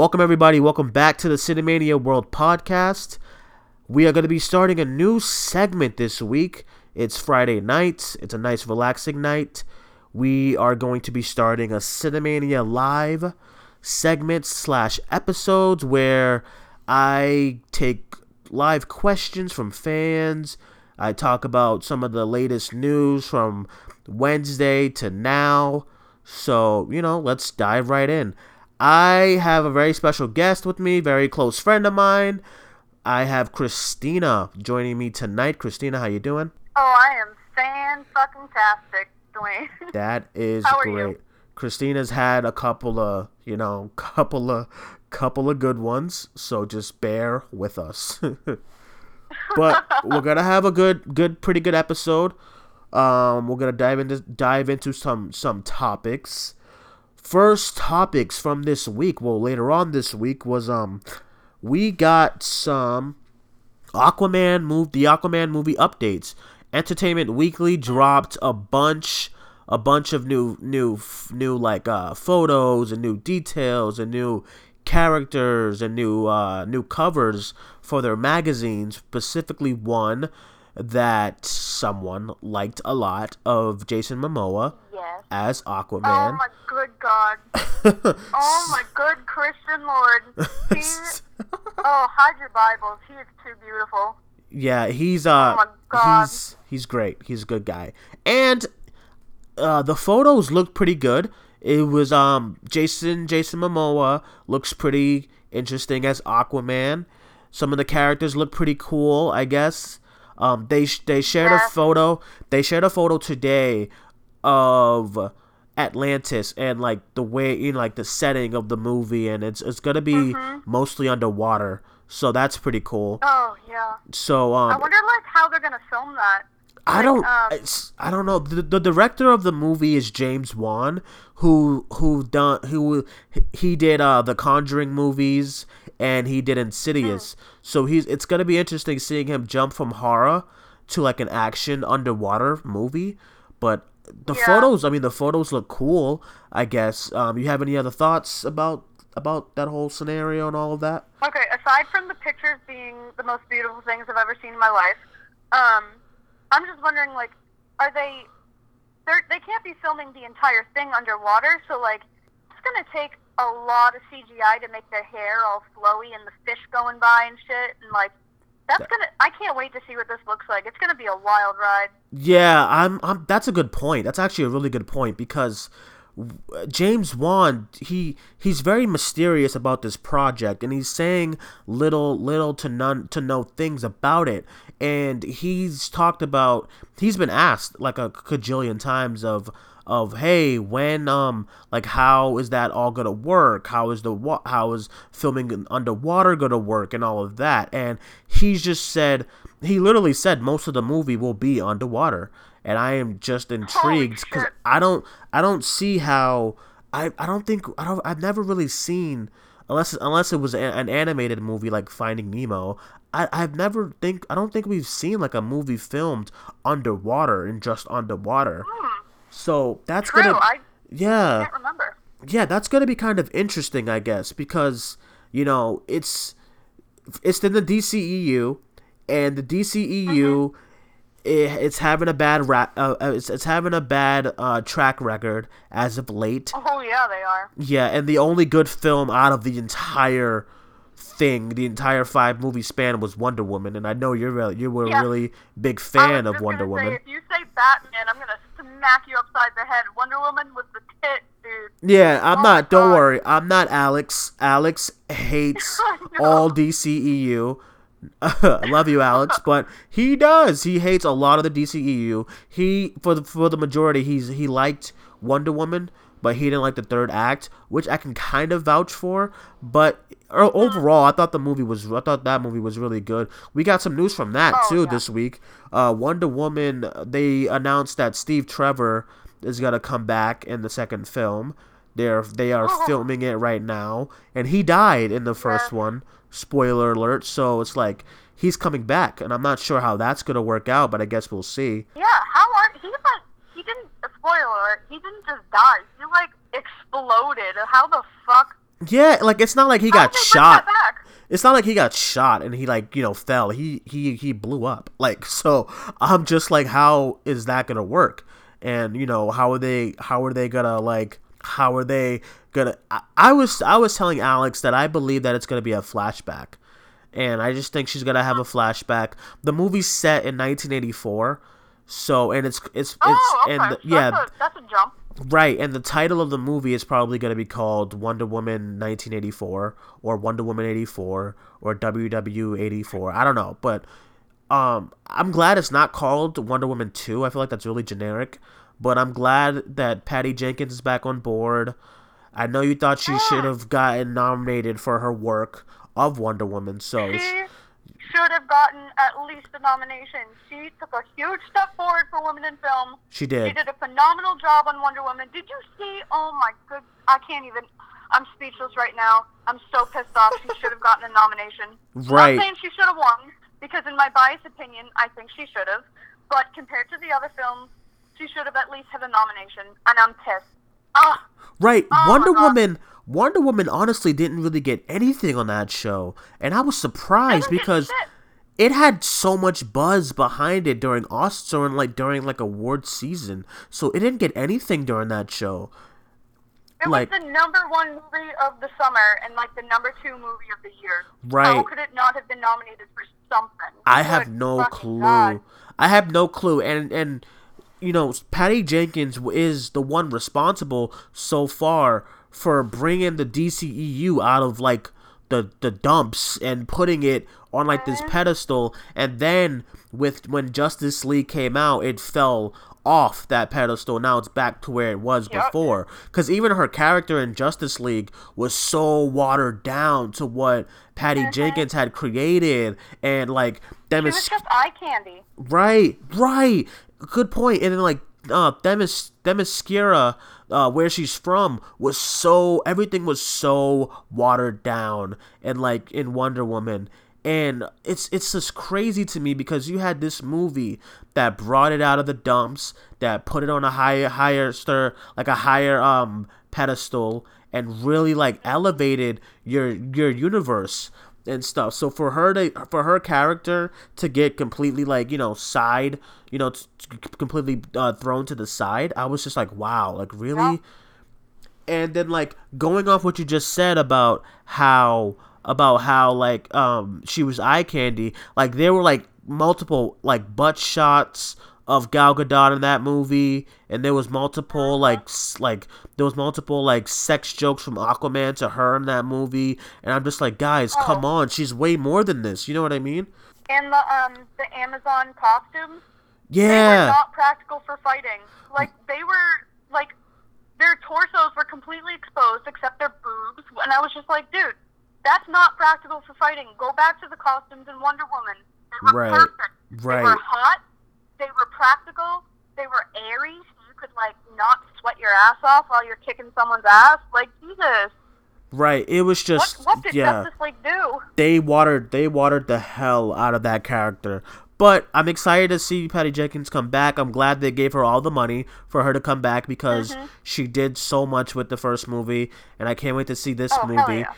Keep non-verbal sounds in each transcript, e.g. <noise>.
Welcome, everybody. Welcome back to the Cinemania World Podcast. We are going to be starting a new segment this week. It's Friday night, it's a nice, relaxing night. We are going to be starting a Cinemania Live segment slash episodes where I take live questions from fans. I talk about some of the latest news from Wednesday to now. So, you know, let's dive right in. I have a very special guest with me, very close friend of mine. I have Christina joining me tonight. Christina, how you doing? Oh, I am fan fucking tastic, Duane. <laughs> That is How are great. you? Christina's had a couple of, you know, <laughs> couple of couple of good ones, so just bear with us. <laughs> but we're gonna have a good, good, pretty good episode. Um, we're gonna dive into dive into some some topics. First topics from this week, well, later on this week was um, we got some Aquaman moved the Aquaman movie updates. Entertainment Weekly dropped a bunch a bunch of new new new like uh photos and new details and new characters and new uh new covers for their magazines, specifically one that someone liked a lot of Jason Momoa Yes. as Aquaman. Oh my good God. <laughs> Oh my good Christian Lord. He, <laughs> oh, hide your Bibles. He is too beautiful. Yeah, he's uh Oh my God. he's he's great. He's a good guy. And uh the photos look pretty good. It was um Jason Jason Momoa looks pretty interesting as Aquaman. Some of the characters look pretty cool, I guess. Um they they shared Yeah. a photo. They shared a photo today of Atlantis and like the way you know like the setting of the movie and it's it's going to be Mm-hmm. mostly underwater. So that's pretty cool. Oh, yeah. So um I wonder, like, how they're going to film that. I don't. um, I don't know. The, the director of the movie is James Wan, who who done who he did uh the Conjuring movies and he did Insidious. Hmm. So he's it's gonna be interesting seeing him jump from horror to like an action underwater movie. But the Yeah. photos, I mean, the photos look cool. I guess. Um, you have any other thoughts about about that whole scenario and all of that? Okay, aside from the pictures being the most beautiful things I've ever seen in my life, um, I'm just wondering, like, are they? They're, they can't be filming the entire thing underwater, so like, it's gonna take a lot of CGI to make their hair all flowy and the fish going by and shit, and like, that's gonna. I can't wait to see what this looks like. It's gonna be a wild ride. Yeah, I'm, I'm. That's a good point. That's actually a really good point because James Wan, he he's very mysterious about this project, and he's saying little, little to none to no things about it. And he's talked about. He's been asked like a cajillion times of of hey when um like how is that all gonna work how is the wa- how is filming underwater gonna work and all of that and he's just said he literally said most of the movie will be underwater and i am just intrigued because i don't i don't see how i i don't think i don't i've never really seen unless unless it was a, an animated movie like finding nemo I, I've never think I don't think we've seen like a movie filmed underwater and just underwater. Hmm. So that's True, gonna I yeah can't remember. yeah that's gonna be kind of interesting I guess because you know it's it's in the DCEU and the DCEU mm-hmm. It's having a bad ra- uh, uh, it's, it's having a bad uh, track record as of late. Oh yeah, they are. Yeah, and the only good film out of the entire thing, the entire five movie span was Wonder Woman, and I know you're really, you were Yeah. a really big fan of Wonder gonna say, Woman. if you say Batman, I'm gonna smack you upside the head. Wonder Woman was the tit, dude. Yeah, I'm Oh not. Don't God. worry, I'm not Alex. Alex <laughs> hates all DCEU. I <laughs> love you, Alex, but he does. He hates a lot of the DCEU. He for the for the majority, he's he liked Wonder Woman, but he didn't like the third act, which I can kind of vouch for. But overall, I thought the movie was I thought that movie was really good. We got some news from that Oh, too yeah. this week. Uh, Wonder Woman. They announced that Steve Trevor is gonna come back in the second film. They're they are Oh. filming it right now, and he died in the first Yeah. one. Spoiler alert! So it's like he's coming back, and I'm not sure how that's gonna work out, but I guess we'll see. Yeah, how are he like? He didn't. Spoiler alert. He didn't just die. He like exploded. How the fuck? Yeah, like it's not like he How got did they bring shot. It's not like he got shot and he like you know fell. He he he blew up. <laughs> Like so, I'm just like, how is that gonna work? And you know how are they how are they gonna like how are they gonna? I, I was I was telling Alex that I believe that it's gonna be a flashback, and I just think she's gonna have a flashback. The movie's set in 1984, so and it's it's it's Oh, okay. and the- So yeah That's a, that's a jump. Right, and the title of the movie is probably going to be called Wonder Woman 1984 or Wonder Woman 84 or WW 84. I don't know, but um I'm glad it's not called Wonder Woman 2. I feel like that's really generic, but I'm glad that Patty Jenkins is back on board. I know you thought she should have gotten nominated for her work of Wonder Woman, so She should have gotten at least a nomination. She took a huge step forward for women in film. she did. She did. a phenomenal job on Wonder Woman. Did you see? Oh my good! I can't even. I'm speechless right now. I'm so pissed off. She should have gotten a nomination. Right. I'm not saying she should have won, because in my biased opinion, I think she should have. But compared to the other films, she should have at least had a nomination, and I'm pissed. Ah, Right, Oh Wonder Woman. Wonder Woman honestly didn't really get anything on that show, and I was surprised because it had so much buzz behind it during Oscars or like during like award season. So it didn't get anything during that show. it like- was the number one movie of the summer and like the number two movie of the year. Right? How could it not have been nominated for something? I have no clue. God. I have no clue, and and you know, Patty Jenkins is the one responsible so far for bringing the DCEU out of like the the dumps and putting it on like this uh-huh. pedestal, and then with when Justice League came out, it fell off that pedestal. Now it's back to where it was Yep. before. Because even her character in Justice League was so watered down to what Patty uh-huh. Jenkins had created, and like them It is was just eye candy. Right, right. Good. And then like uh Themis Themyscira, uh, where she's from, was so everything was so watered down and like in Wonder Woman. And it's it's just crazy to me because you had this movie that brought it out of the dumps, that put it on a higher higher stir like a higher um pedestal and really like elevated your your universe and stuff. So for her to for her character to get completely like you know side, you know, t- t- completely uh, thrown to the side, I was just like, wow, like really. And then like going off what you just said about how about how like um she was eye candy, like there were like multiple like butt shots of Gal Gadot in that movie, and there was multiple like like there was multiple like sex jokes from Aquaman to her in that movie, and I'm just like, guys, come on, she's way more than this. You know what I mean? And the um the Amazon costumes, they were Yeah, not practical for fighting. Like they were like their torsos were completely exposed except their boobs, and I was just like, dude, that's not practical for fighting. Go back to the costumes in Wonder Woman. They were Right. perfect. They Right. were hot. They were practical. They were airy, so you could like not sweat your ass off while you're kicking someone's ass. Like Jesus, right. It was what just what did yeah. Justice League do? they watered they watered the hell out of that character. But I'm excited to see Patty Jenkins come back. I'm glad they gave her all the money for her to come back because Mm-hmm. she did so much with the first movie, and I can't wait to see this Oh, movie. yeah.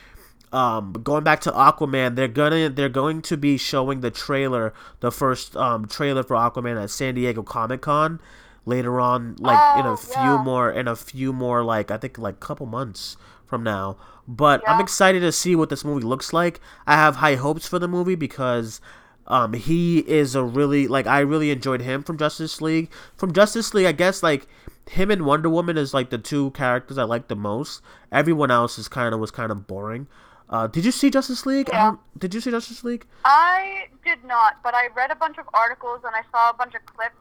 Um, going back to Aquaman, they're gonna they're going to be showing the trailer, the first um trailer for Aquaman at San Diego Comic Con later on, like in a Oh, few yeah. more in a few more like I think like couple months from now. But I'm excited to see what this movie looks like. I have high hopes for the movie because um he is a really like I really enjoyed him from Justice League. From Justice League, I guess like him and Wonder Woman is like the two characters I like the most. Everyone else is kind of was kind of boring. Uh, did you see Justice League? Yeah. don't- Did you see Justice League? I did not, but I read a bunch of articles and I saw a bunch of clips.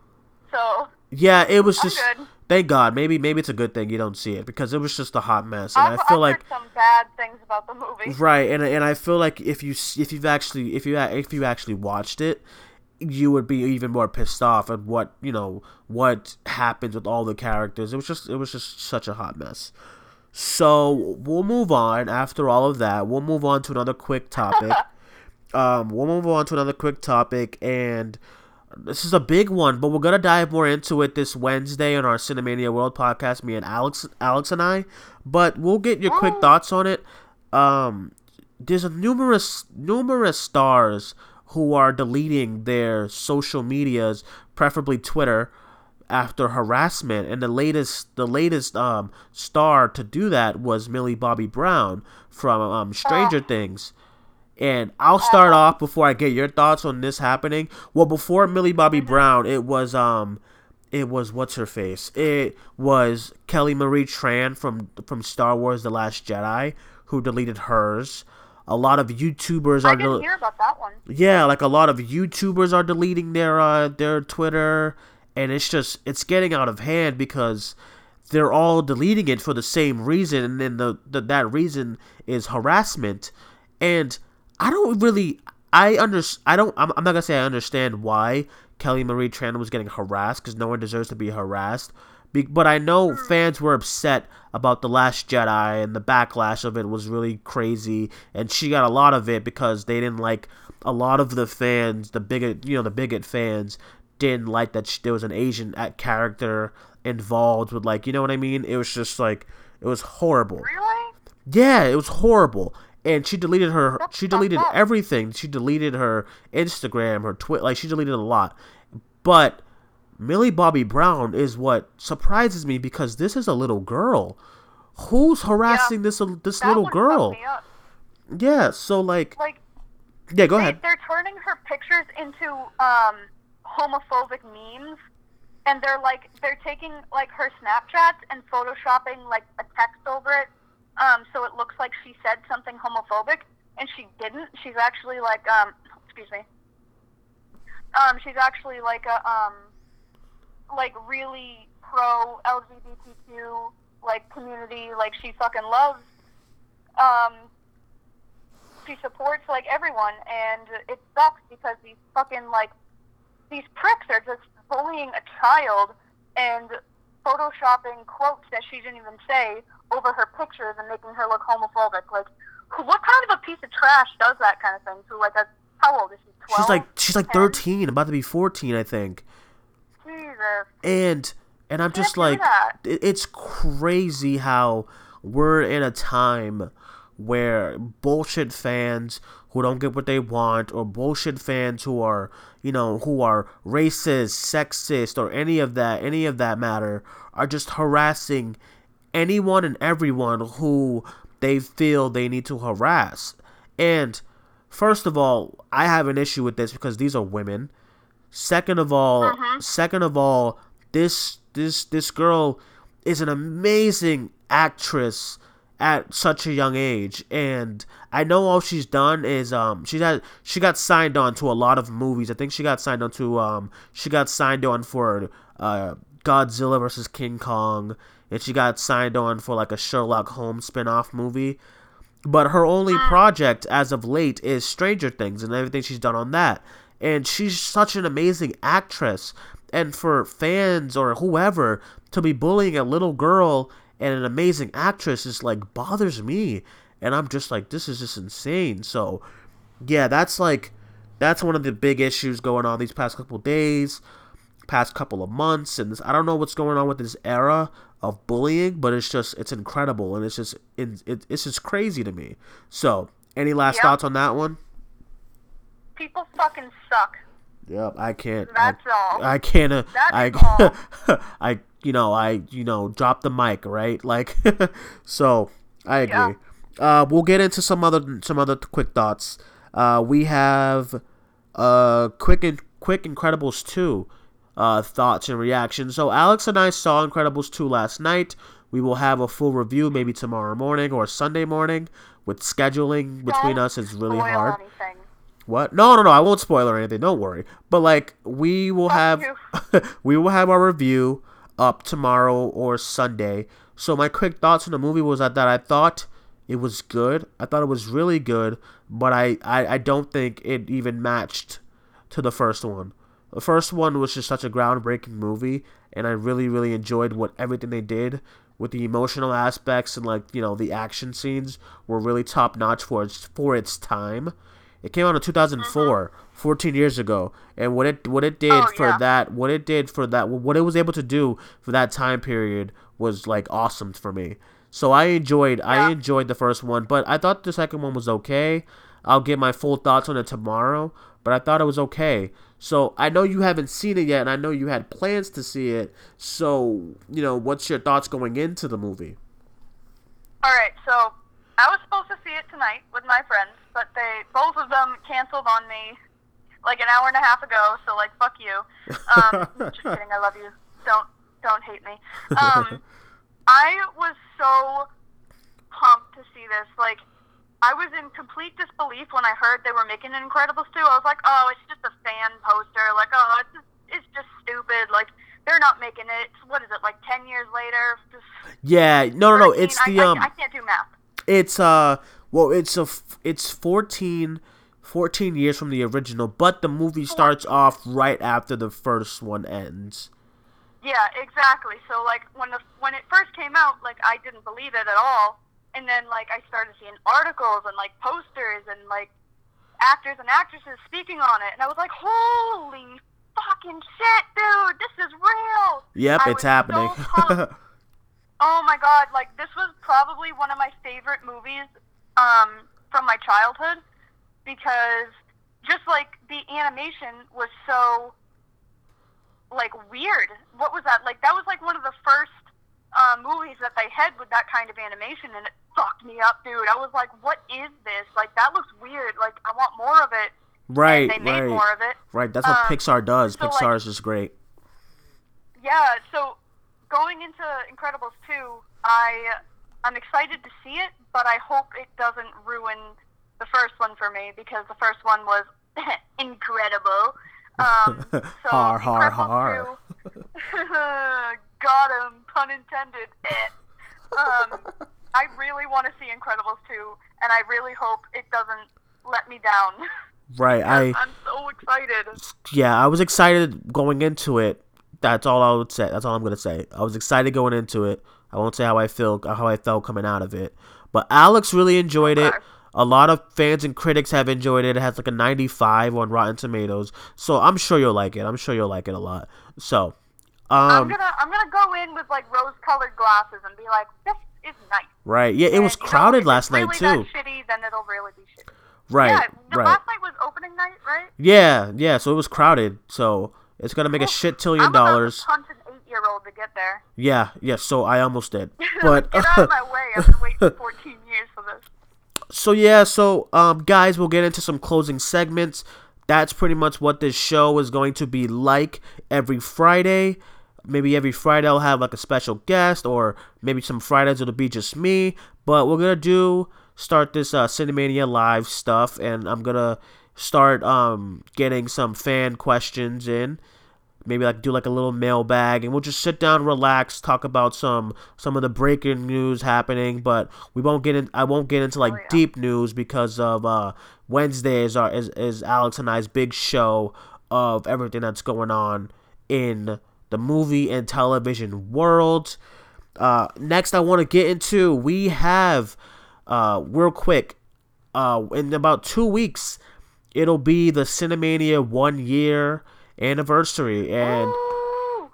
So Yeah, it was I'm just. good. Thank God. Maybe maybe it's a good thing you don't see it because it was just a hot mess, and I've, I feel I've like heard some bad things about the movie. right, and and I feel like if you if you've actually if you if you actually watched it, you would be even more pissed off at what you know what happens with all the characters. It was just it was just such a hot mess. So we'll move on after all of that. We'll move on to another quick topic. <laughs> um, we'll move on to another quick topic, and this is a big one, but we're gonna dive more into it this Wednesday on our Cinemania World podcast. Me and Alex, Alex and I. But we'll get your quick thoughts on it. um, there's numerous numerous stars who are deleting their social medias, preferably Twitter, after harassment. And the latest the latest um star to do that was Millie Bobby Brown from um Stranger Oh. Things. And I'll start off before I get your thoughts on this happening. Well, before Millie Bobby Brown, it was um, it was what's her face? It was Kelly Marie Tran from from Star Wars: The Last Jedi who deleted hers. A lot of YouTubers I are didn't del- hear about that one. yeah, like a lot of YouTubers are deleting their uh, their Twitter, and it's just it's getting out of hand because they're all deleting it for the same reason, and then the, the that reason is harassment, and I don't really I under I don't I'm, I'm not gonna say I understand why Kelly Marie Tran was getting harassed because no one deserves to be harassed. Be- But I know fans were upset about the Last Jedi, and the backlash of it was really crazy. And she got a lot of it because they didn't like a lot of the fans, the bigot, you know, the bigot fans didn't like that there was an Asian character involved with like, you know what I mean? It was just like it was horrible. Really? Yeah, it was horrible. And she deleted her. That's She deleted up. everything. She deleted her Instagram, her Twitter. Like she deleted a lot. But Millie Bobby Brown is what surprises me because this is a little girl. Who's harassing this this That little one girl? Yeah. So like, Like yeah. Go they, ahead. they're turning her pictures into um, homophobic memes, and they're like they're taking like her Snapchats and photoshopping like a text over it, um, so it looks like she said something homophobic, and she didn't. She's actually like um, excuse me. Um, she's actually like a um, like really pro LGBTQ like community. Like she fucking loves um she supports like everyone and it sucks because these fucking like these pricks are just bullying a child and photoshopping quotes that she didn't even say over her pictures and making her look homophobic. Like what kind of a piece of trash does that kind of thing to like a how old is she? 12 She's like she's like 10? thirteen, about to be fourteen, I think. jesus. And and I'm just like, it- it's crazy how we're in a time where bullshit fans who don't get what they want, or bullshit fans who are, you know, who are racist, sexist, or any of that, any of that matter, are just harassing anyone and everyone who they feel they need to harass. And first of all, I have an issue with this because these are women. Second of all, uh-huh. second of all, this this this girl is an amazing actress at such a young age, and I know all she's done is um she's had she got signed on to a lot of movies. I think she got signed on to um she got signed on for uh Godzilla versus King Kong, and she got signed on for like a Sherlock Holmes spin-off movie. But her only project as of late is Stranger Things and everything she's done on that. And she's such an amazing actress. And for fans or whoever to be bullying a little girl and an amazing actress is like bothers me. And I'm just like, this is just insane. So, yeah, that's like, that's one of the big issues going on these past couple days, past couple of months. And this, I don't know what's going on with this era of bullying, but it's just, it's incredible. And it's just, it, it, it's just crazy to me. So, any last Yep. thoughts on that one? people fucking suck Yep, I can't. That's I, all. I can't. Uh, That's I, <laughs> I, you know, I, you know, drop the mic, right? <laughs> Like, so I agree. Uh, we'll get into some other some other quick thoughts. Uh, we have uh quick and quick Incredibles two uh thoughts and reactions. So Alex and I saw Incredibles two last night. We will have a full review maybe tomorrow morning or Sunday morning. With scheduling between Don't us is really hard. anything. What? No, no, no. I won't spoil or anything. Don't worry. But like, we will Fuck have <laughs> we will have our review up tomorrow or Sunday. So my quick thoughts on the movie was that, I thought it was good. I thought it was really good, but I, I I don't think it even matched to the first one. The first one was just such a groundbreaking movie, and I really really enjoyed what everything they did with the emotional aspects and like you know the action scenes were really top notch for its for its time. It came out in 2004, mm-hmm. 14 years ago, and what it what it did Oh, for yeah. that, what it did for that, what it was able to do for that time period was like awesome for me. So I enjoyed Yeah. I enjoyed the first one, but I thought the second one was okay. I'll get my full thoughts on it tomorrow, but I thought it was okay. So I know you haven't seen it yet, and I know you had plans to see it. So you know, what's your thoughts going into the movie? All right, so I was supposed to see it tonight with my friends, but they both of them canceled on me like an hour and a half ago. So like, fuck you. Um, <laughs> just kidding. I love you. Don't don't hate me. Um, <laughs> I was so pumped to see this. Like, I was in complete disbelief when I heard they were making an Incredibles 2. I was like, oh, it's just a fan poster. Like, oh, it's just, it's just stupid. Like, they're not making it. What is it? Like ten years later? Just Yeah, no, no, no. 13? It's I, the I, um, I can't do math. It's uh, well, it's a, it's 14, 14 years from the original, but the movie starts off right after the first one ends. Yeah, exactly. So like when the when it first came out, like I didn't believe it at all, and then like I started seeing articles and like posters and like actors and actresses speaking on it, and I was like, holy fucking shit, dude, this is real. Yep, I it's so happening. <laughs> pumped. Oh my god, like this was probably one of my favorite movies um, from my childhood because just like the animation was so like weird. What was that? Like that was like one of the first uh, movies that they had with that kind of animation, and it fucked me up, dude. I was like, "What is this? Like that looks weird. Like I want more of it." right, and they made right, more of it. right. That's what Um, Pixar does. so, like- Pixar is just great. Yeah, so going into Incredibles 2, I I'm excited to see it, but I hope it doesn't ruin the first one for me because the first one was <laughs> incredible. Um, <laughs> so Har, har, har. <laughs> Got him, pun intended. Um, I really want to see Incredibles 2, and I really hope it doesn't let me down. Right. I I'm so excited. yeah, I was excited going into it. That's all I would say. That's all I'm gonna say. I was excited going into it. I won't say how I feel, how I felt coming out of it. But Alex really enjoyed it. A lot of fans and critics have enjoyed it. It has like a 95 on Rotten Tomatoes, so I'm sure you'll like it. I'm sure you'll like it a lot. So, I'm um, gonna I'm gonna go in with like rose-colored glasses and be like, this is nice. right, yeah, it was And, you know, crowded if last it's night really too. Shitty, then it'll really be shitty. Right, yeah, the right. last night was opening night, right? Yeah, yeah. So it was crowded. So it's gonna make a shit tillion about dollars. punch an eight-year-old to get there. Yeah, yeah. So I almost did, <laughs> but get out of my way! I've been waiting <laughs> 14 years for this. so yeah. So um, guys, we'll get into some closing segments. That's pretty much what this show is going to be like every Friday. Maybe every Friday I'll have like a special guest, or maybe some Fridays it'll be just me. But we're gonna do start this uh, Cinemania live stuff, and I'm gonna start um getting some fan questions in. Maybe like do like a little mailbag, and we'll just sit down, relax, talk about some some of the breaking news happening. But we won't get in. I won't get into like Oh, yeah. deep news because of uh Wednesday is our is, is Alex and I's big show of everything that's going on in the movie and television world. Uh, next, I want to get into we have uh, real quick uh, in about two weeks it'll be the Cinemania one year anniversary and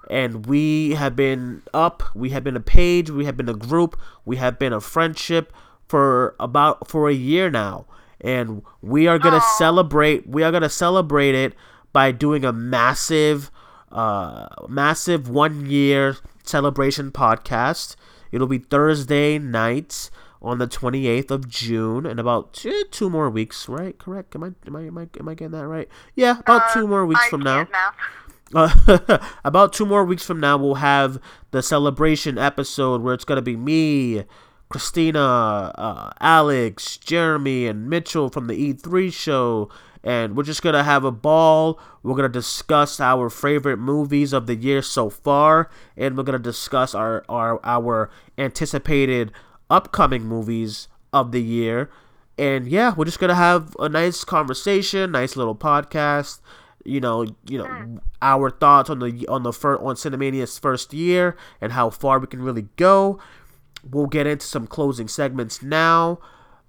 and we have been up we have been a page we have been a group we have been a friendship for about for a year now. And we are gonna Aw. celebrate we are gonna celebrate it by doing a massive uh massive one year celebration podcast. It'll be thursday nights on the 28th of june in about two, two more weeks right? Correct? Am I, am I am i am i getting that right? Yeah about two more weeks I from now. uh, <laughs> about two more weeks from now, we'll have the celebration episode where it's gonna be me, Christina, uh, Alex, Jeremy, and Mitchell from the E3 show, and we're just gonna have a ball. We're gonna discuss our favorite movies of the year so far, and we're gonna discuss our our our anticipated upcoming movies of the year. And yeah, we're just gonna have a nice conversation, nice little podcast you know, you know, our thoughts on the on the fir- on Cinemania's first year and how far we can really go. We'll get into some closing segments now.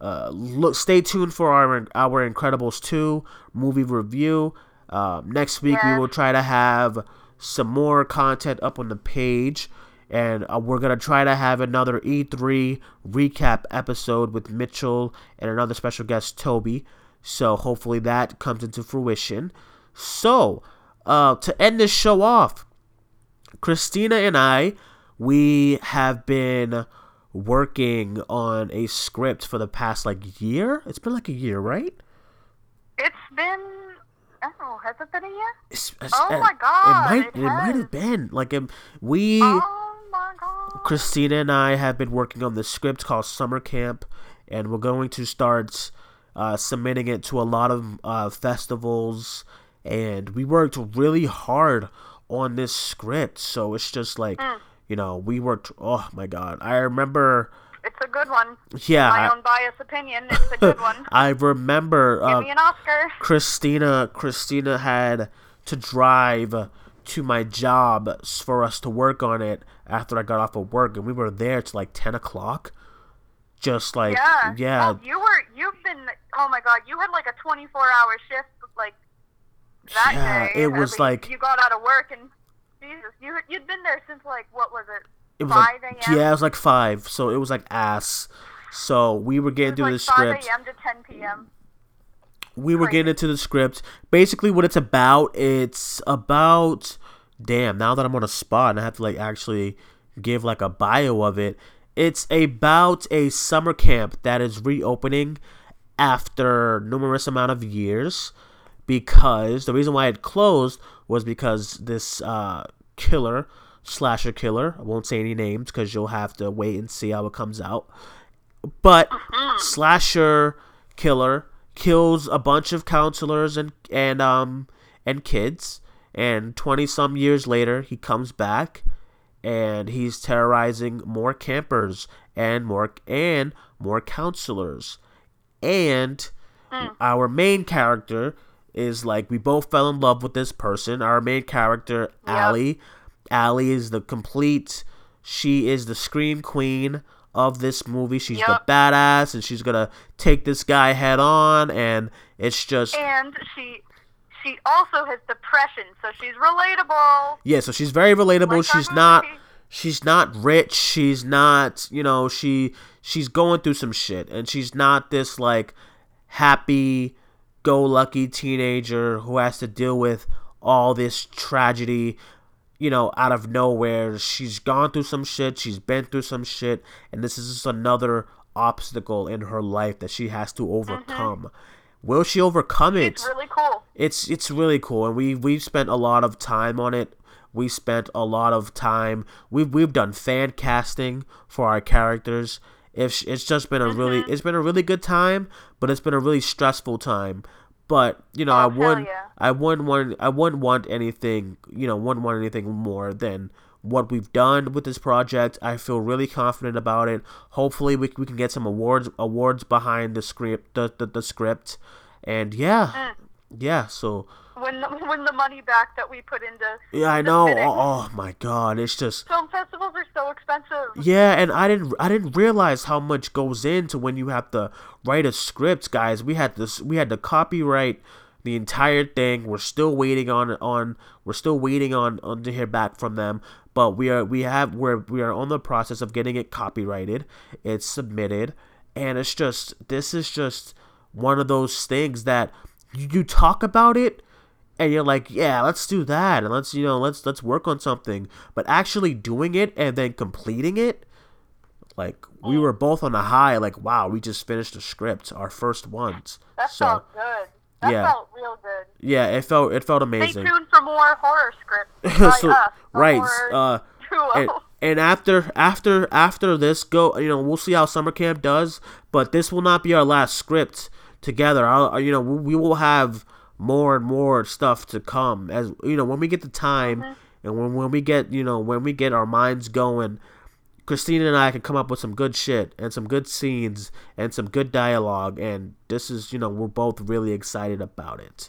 Uh, look, stay tuned for our our Incredibles two movie review. Uh, next week we will try to have some more content up on the page, and uh, we're gonna try to have another E3 recap episode with Mitchell and another special guest Toby. So hopefully that comes into fruition. So uh, to end this show off, Christina and I, we have been working on a script for the past like year. It's been like a year, right? It's been. Oh, has it been a year? It's, Oh uh, my God, It might. it It, might have been like um, we. Oh. Christina and I have been working on this script called Summer Camp, and we're going to start uh, submitting it to a lot of uh, festivals. And we worked really hard on this script, so it's just like, Mm. you know, we worked. Oh my god, I remember. It's a good one. Yeah, My I, own biased opinion. It's a good one. <laughs> I remember. Give Uh, me an Oscar. Christina Christina had to drive to my job for us to work on it after I got off of work, and we were there till like ten o'clock. Just like Yeah. Oh, yeah, Well, you were. You've been. Oh my god. You had like a 24-hour shift. Like that Yeah, day. it was least. like- you got out of work and Jesus, you you'd been there since like what was it? it was 5 like a.m.? yeah, it was like five, so it was like ass. So we were getting through like the 5 a.m. to 10 p.m. we were Crazy. getting into the script. Basically, what it's about, it's about. Damn, now that I'm on a spot and I have to like actually give like a bio of it, it's about a summer camp that is reopening after numerous amount of years because the reason why it closed was because this uh, killer slasher killer i won't say any names because you'll have to wait and see how it comes out but slasher killer kills a bunch of counselors and and um and kids and 20 some years later he comes back and he's terrorizing more campers and more and more counselors. And our main character is like we both fell in love with this person. Our main character Allie. Allie is the complete she is the scream queen of this movie. She's Yep. the badass and she's gonna take this guy head on and it's just And she she also has depression, so she's relatable. Yeah, so she's very relatable. Like she's not she's not rich. She's not, you know, she she's going through some shit and she's not this like happy go lucky teenager who has to deal with all this tragedy, you know, out of nowhere. She's gone through some shit, she's been through some shit, and this is just another obstacle in her life that she has to mm-hmm. overcome. Will she overcome it? It's really cool. it's it's really cool and we we've spent a lot of time on it we spent a lot of time we've we've done fan casting for our characters if it's just been a really Mm-hmm. it's been a really good time but it's been a really stressful time but you know Oh, i wouldn't yeah. i wouldn't want i wouldn't want anything you know wouldn't want anything more than what we've done with this project. I feel really confident about it. Hopefully we, we can get some awards awards behind the script the, the, the script. And yeah. Mm. yeah so. When the, when the money back that we put into yeah i know. Oh, oh my god it's just film festivals are so expensive. yeah and i didn't i didn't realize how much goes into when you have to write a script guys. We had this we had to copyright the entire thing. We're still waiting on on we're still waiting on on to hear back from them but we are we have we're we are on the process of getting it copyrighted it's submitted and it's just this is just one of those things that you, you talk about it and you're like, yeah, let's do that, and let's you know, let's let's work on something. But actually doing it and then completing it, like we mm. were both on a high. Like, wow, we just finished a script, our first ones. That so felt good. That yeah. felt real good. yeah, it felt it felt amazing. Stay tuned for more horror scripts <laughs> so us. right, uh, and, and after after after this go, you know, we'll see how summer camp does. But this will not be our last script together. I'll, you know, we, we will have more and more stuff to come as you know when we get the time and when when we get you know when we get our minds going. Christina and I can come up with some good shit and some good scenes and some good dialogue, and this is, you know, we're both really excited about it.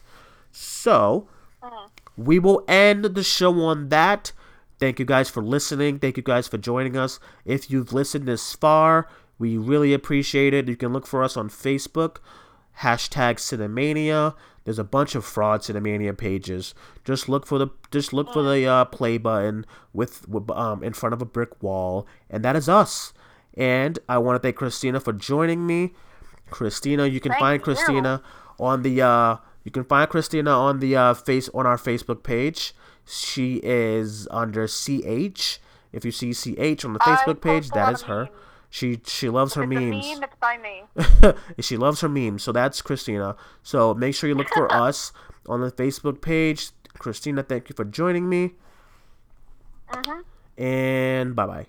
So, uh-huh. we will end the show on that. Thank you guys for listening. Thank you guys for joining us. If you've listened this far, we really appreciate it. You can look for us on Facebook, hashtag Cinemania. There's a bunch of fraud Cinemania pages. Just look for the just look for the uh, play button with, um in front of a brick wall, and that is us. And I want to thank Christina for joining me. Christina, you can Thank find you. Christina on the uh you can find Christina on the uh face on our Facebook page. She is under CH. If you see CH on the Facebook page, that is a that lot is of her. She she loves her If memes. It's a meme. It's by me. <laughs> she loves her memes. So that's Christina. So make sure you look for <laughs> us on the Facebook page. Christina, thank you for joining me. Mhm. And bye bye.